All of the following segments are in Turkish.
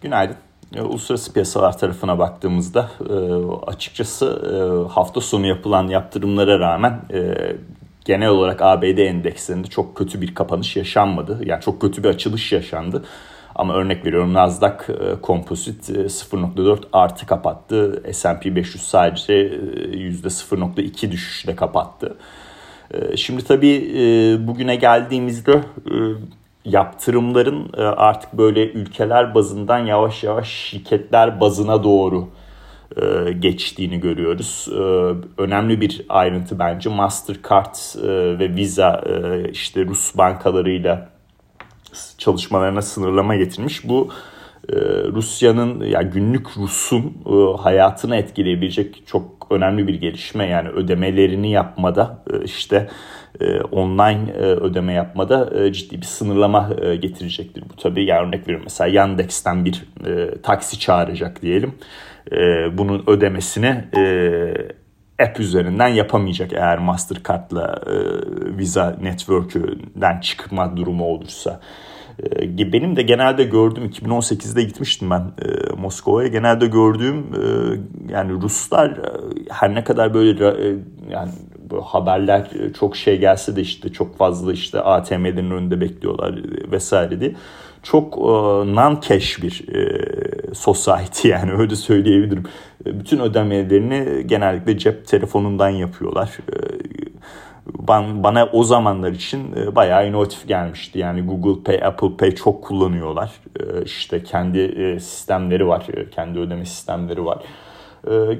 Günaydın. E, uluslararası piyasalar tarafına baktığımızda e, açıkçası e, hafta sonu yapılan yaptırımlara rağmen genel olarak ABD endekslerinde çok kötü bir kapanış yaşanmadı. Yani çok kötü bir açılış yaşandı. Ama örnek veriyorum Nasdaq Composite 0.4 artı kapattı. S&P 500 sadece %0.2 düşüşle kapattı. Şimdi tabii bugüne geldiğimizde yaptırımların e, artık böyle ülkeler bazından yavaş yavaş şirketler bazına doğru e, geçtiğini görüyoruz. E, önemli bir ayrıntı bence Mastercard ve Visa işte Rus bankalarıyla çalışmalarına sınırlama getirmiş. Bu Rusya'nın ya yani günlük Rus'un hayatını etkileyebilecek çok önemli bir gelişme. Yani ödemelerini yapmada işte online e, ödeme yapmada e, ciddi bir sınırlama getirecektir. Bu tabii yani örnek veriyorum mesela Yandex'ten bir taksi çağıracak diyelim. Bunun ödemesini app üzerinden yapamayacak eğer Mastercard'la Visa Network'den çıkma durumu olursa. Benim de genelde gördüğüm 2018'de gitmiştim ben Moskova'ya. Genelde gördüğüm yani Ruslar her ne kadar böyle yani bu haberler e, çok şey gelse de işte çok fazla işte ATM'lerin önünde bekliyorlar vesaire diye. Çok e, non-cash bir e, society yani öyle söyleyebilirim. E, bütün ödemelerini genellikle cep telefonundan yapıyorlar. E, ben, bana o zamanlar için e, bayağı inovatif gelmişti. Yani Google Pay, Apple Pay çok kullanıyorlar. E, işte kendi e, sistemleri var, e, kendi ödeme sistemleri var e,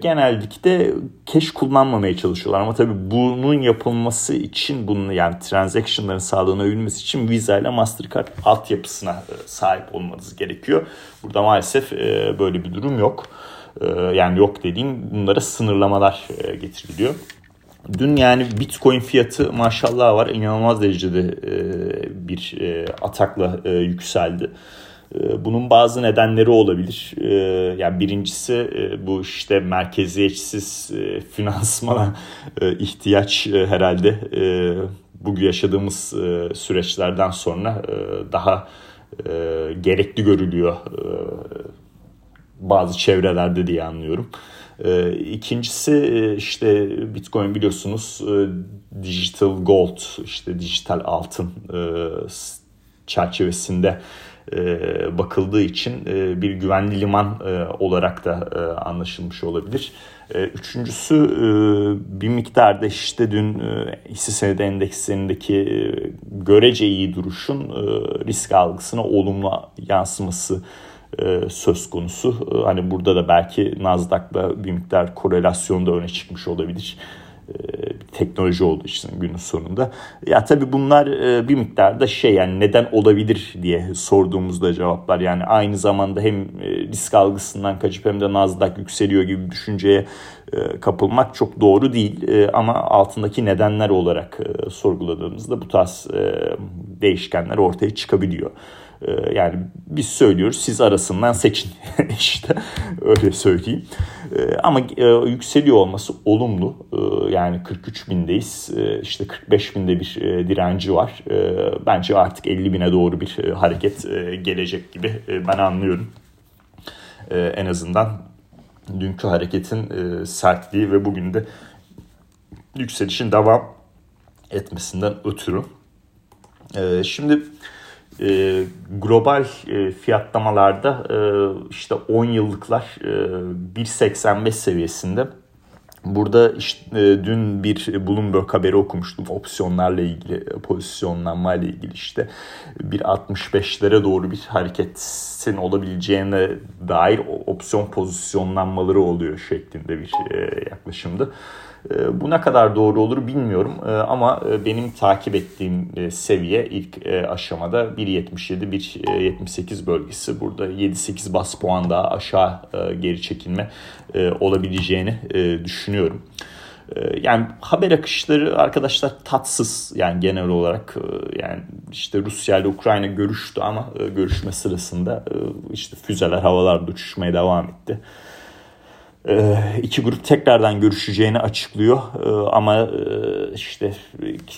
genellikle cash kullanmamaya çalışıyorlar. Ama tabii bunun yapılması için bunun yani transaction'ların sağlanabilmesi için Visa ile Mastercard altyapısına e, sahip olmanız gerekiyor. Burada maalesef e, böyle bir durum yok. E, yani yok dediğim bunlara sınırlamalar getiriliyor. Dün yani Bitcoin fiyatı maşallah var inanılmaz derecede bir atakla yükseldi. Ee, bunun bazı nedenleri olabilir. Ee, yani birincisi e, bu işte merkeziyetsiz e, finansmana e, ihtiyaç herhalde bugün yaşadığımız süreçlerden sonra daha gerekli görülüyor bazı çevrelerde diye anlıyorum. İkincisi işte Bitcoin biliyorsunuz digital gold işte dijital altın çerçevesinde bakıldığı için e, bir güvenli liman e, olarak da e, anlaşılmış olabilir. E, üçüncüsü e, bir miktarda işte dün e, hisse senedi endekslerindeki e, görece iyi duruşun e, risk algısına olumlu yansıması e, söz konusu. E, hani burada da belki Nasdaq'la bir miktar korelasyon da öne çıkmış olabilir. E, teknoloji olduğu için günün sonunda. Ya tabii bunlar e, bir miktarda şey yani neden olabilir diye sorduğumuzda cevaplar. Yani aynı zamanda hem e, risk algısından kaçıp hem de Nasdaq yükseliyor gibi bir düşünceye kapılmak çok doğru değil. Ama altındaki nedenler olarak sorguladığımızda bu tarz değişkenler ortaya çıkabiliyor. Ee, yani biz söylüyoruz siz arasından seçin işte öyle söyleyeyim. Ee, ama e, yükseliyor olması olumlu. Ee, yani 43 bindeyiz işte 45 binde bir e, direnci var. Bence artık 50 bine doğru bir e, hareket gelecek gibi ben anlıyorum. En azından dünkü hareketin sertliği ve bugün de yükselişin devam etmesinden ötürü. Şimdi e, global e, fiyatlamalarda e, işte 10 yıllıklar e, 1.85 seviyesinde. Burada işte, dün bir Bloomberg haberi okumuştum opsiyonlarla ilgili, pozisyonlanma ile ilgili işte bir 65'lere doğru bir hareketin olabileceğine dair opsiyon pozisyonlanmaları oluyor şeklinde bir e, yaklaşımdı. Ee, bu ne kadar doğru olur bilmiyorum ee, ama e, benim takip ettiğim e, seviye ilk e, aşamada 1.77 1.78 bölgesi. Burada 7-8 bas puan daha aşağı geri çekilme olabileceğini düşünüyorum. Yani haber akışları arkadaşlar tatsız yani genel olarak yani işte Rusya ile Ukrayna görüştü ama görüşme sırasında işte füzeler havalarda uçuşmaya devam etti. Ee, iki grup tekrardan görüşeceğini açıklıyor ee, ama e, işte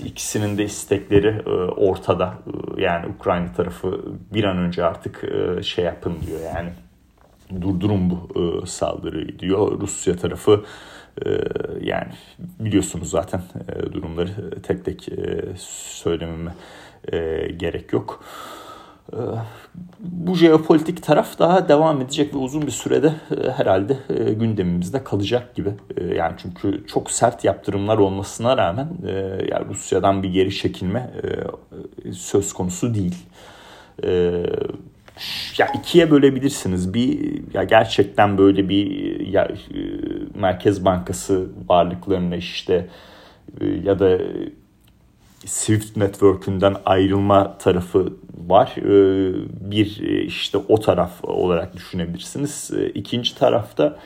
ikisinin de istekleri e, ortada yani Ukrayna tarafı bir an önce artık e, şey yapın diyor yani durdurun bu saldırıyı diyor. Rusya tarafı yani biliyorsunuz zaten durumları tek tek söylememe gerek yok. E, bu jeopolitik taraf daha devam edecek ve uzun bir sürede e, herhalde e, gündemimizde kalacak gibi. E, yani çünkü çok sert yaptırımlar olmasına rağmen yani Rusya'dan bir geri çekilme söz konusu değil. Ya ikiye bölebilirsiniz. Bir ya gerçekten böyle bir ya Merkez Bankası varlıklarını işte ya da Swift Network'ünden ayrılma tarafı var. E, bir işte o taraf olarak düşünebilirsiniz. İkinci tarafta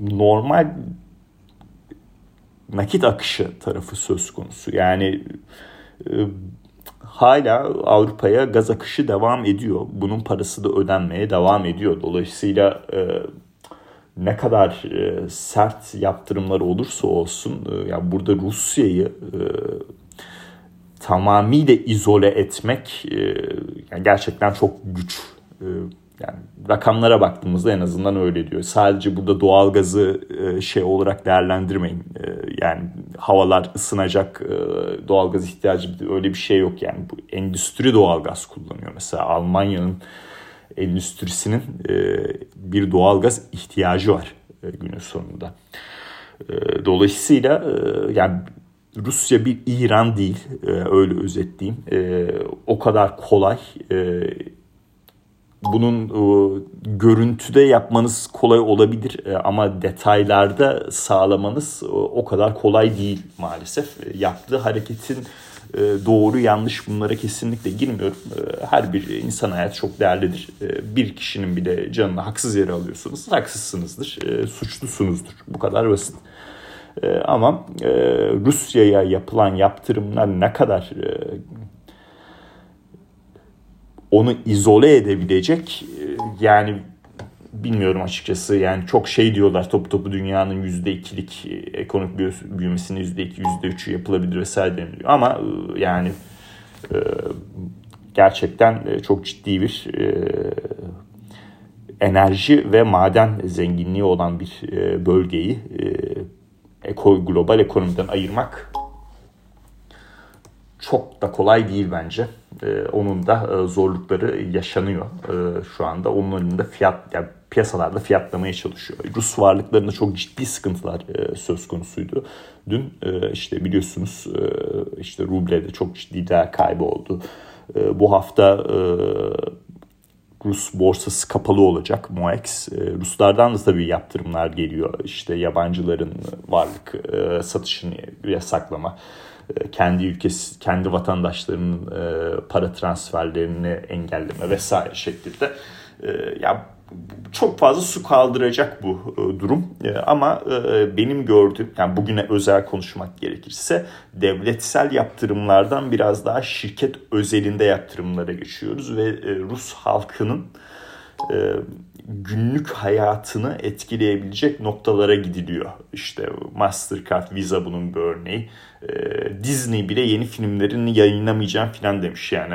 normal nakit akışı tarafı söz konusu. Yani hala Avrupa'ya gaz akışı devam ediyor. Bunun parası da ödenmeye devam ediyor. Dolayısıyla e, ne kadar e, sert yaptırımlar olursa olsun e, yani burada Rusya'yı e, tamamıyla izole etmek e, yani gerçekten çok güç. E, yani rakamlara baktığımızda en azından öyle diyor. Sadece burada doğalgazı e, şey olarak değerlendirmeyin. E, yani havalar ısınacak, e, doğalgaz ihtiyacı öyle bir şey yok yani. Bu endüstri doğalgaz kullanıyor. Mesela Almanya'nın endüstrisinin bir doğalgaz ihtiyacı var günün sonunda. Dolayısıyla yani Rusya bir İran değil öyle özetleyeyim. O kadar kolay bunun e, görüntüde yapmanız kolay olabilir e, ama detaylarda sağlamanız e, o kadar kolay değil maalesef. E, yaptığı hareketin e, doğru yanlış bunlara kesinlikle girmiyorum. E, her bir insan hayatı çok değerlidir. E, bir kişinin bile canını haksız yere alıyorsunuz. Haksızsınızdır, suçlusunuzdur. Bu kadar basit. Ama e, Rusya'ya yapılan yaptırımlar ne kadar e, onu izole edebilecek e, yani bilmiyorum açıkçası yani çok şey diyorlar top topu dünyanın yüzde ikilik e, ekonomik iki yüzde üçü yapılabilir vesaire deniliyor ama e, yani gerçekten çok ciddi bir enerji ve maden zenginliği olan bir bölgeyi global ekonomiden ayırmak çok da kolay değil bence. Ee, onun da e, zorlukları yaşanıyor e, şu anda. Onun önünde fiyat yani piyasalarda fiyatlamaya çalışıyor. Rus varlıklarında çok ciddi sıkıntılar e, söz konusuydu. Dün e, işte biliyorsunuz e, işte rublede çok ciddi değer kaybı oldu. E, bu hafta e, Rus borsası kapalı olacak MOEX. E, Ruslardan da tabii yaptırımlar geliyor. İşte yabancıların varlık e, satışını yasaklama e, kendi ülkesi, kendi vatandaşlarının para transferlerini engelleme vesaire şeklinde. Ya çok fazla su kaldıracak bu e, durum e, ama e, benim gördüğüm yani bugüne özel konuşmak gerekirse devletsel yaptırımlardan biraz daha şirket özelinde yaptırımlara geçiyoruz ve Rus halkının günlük hayatını etkileyebilecek noktalara gidiliyor. İşte Mastercard, Visa bunun bir örneği. Disney bile yeni filmlerini yayınlamayacağım filan demiş yani.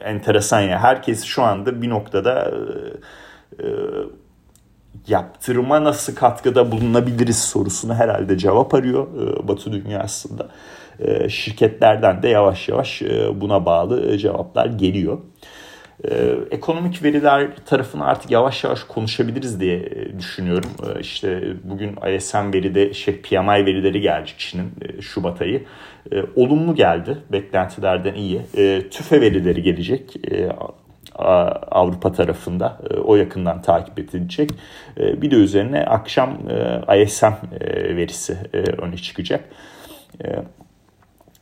Enteresan ya. Herkes şu anda bir noktada e, e, yaptırıma nasıl katkıda bulunabiliriz sorusunu herhalde cevap arıyor e, Batı dünyasında. E, şirketlerden de yavaş yavaş e, buna bağlı cevaplar geliyor. Ee, ekonomik veriler tarafını artık yavaş yavaş konuşabiliriz diye e, düşünüyorum. Ee, işte bugün ISM veride şey PMI verileri geldi Çin'in e, Şubat ayı. Ee, olumlu geldi. Beklentilerden iyi. Ee, TÜFE verileri gelecek. Ee, Avrupa tarafında e, o yakından takip edilecek. E, bir de üzerine akşam e, ISM verisi öne çıkacak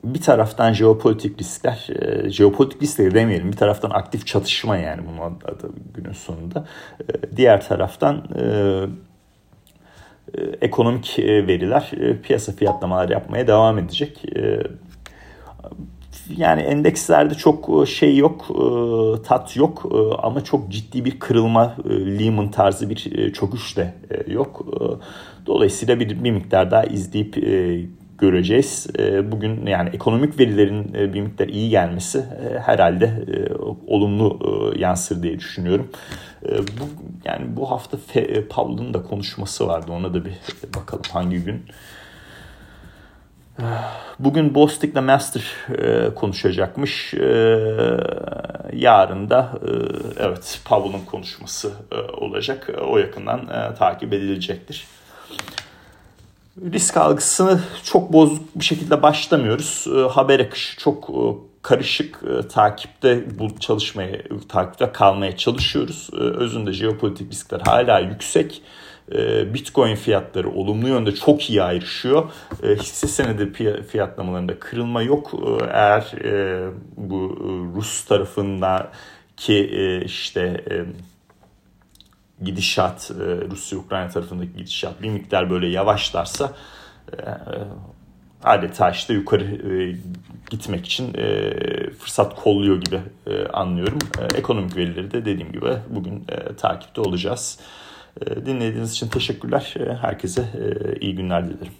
bir taraftan jeopolitik riskler, e, jeopolitik riskleri demeyelim, bir taraftan aktif çatışma yani bunun adı günün sonunda. E, diğer taraftan e, e, ekonomik e, veriler, e, piyasa fiyatlamalar yapmaya devam edecek. Yani endekslerde çok şey yok, tat yok ama çok ciddi bir kırılma, Lehman tarzı bir çöküş de yok. Dolayısıyla bir, bir miktar daha izleyip göreceğiz. Bugün yani ekonomik verilerin bir miktar iyi gelmesi herhalde olumlu yansır diye düşünüyorum. Bu yani bu hafta Powell'ın da konuşması vardı. Ona da bir bakalım hangi gün. Bugün Bostik'le Master e, konuşacakmış. E, yarın da e, evet Powell'ın konuşması e, olacak. O yakından e, takip edilecektir. Risk algısını çok bozuk bir şekilde başlamıyoruz. E, haber akışı çok e, karışık e, takipte bu çalışmaya takipte kalmaya çalışıyoruz. E, özünde jeopolitik riskler hala yüksek. Ee, Bitcoin fiyatları olumlu yönde çok iyi ayrışıyor. Ee, hisse senedi fiyatlamalarında kırılma yok. Ee, eğer e, bu Rus tarafındaki e, işte gidişat, Rusya-Ukrayna tarafındaki gidişat bir miktar böyle yavaşlarsa adeta işte yukarı gitmek için fırsat kolluyor gibi anlıyorum. Ekonomik verileri de dediğim gibi bugün takipte olacağız. Dinlediğiniz için teşekkürler. Herkese iyi günler dilerim.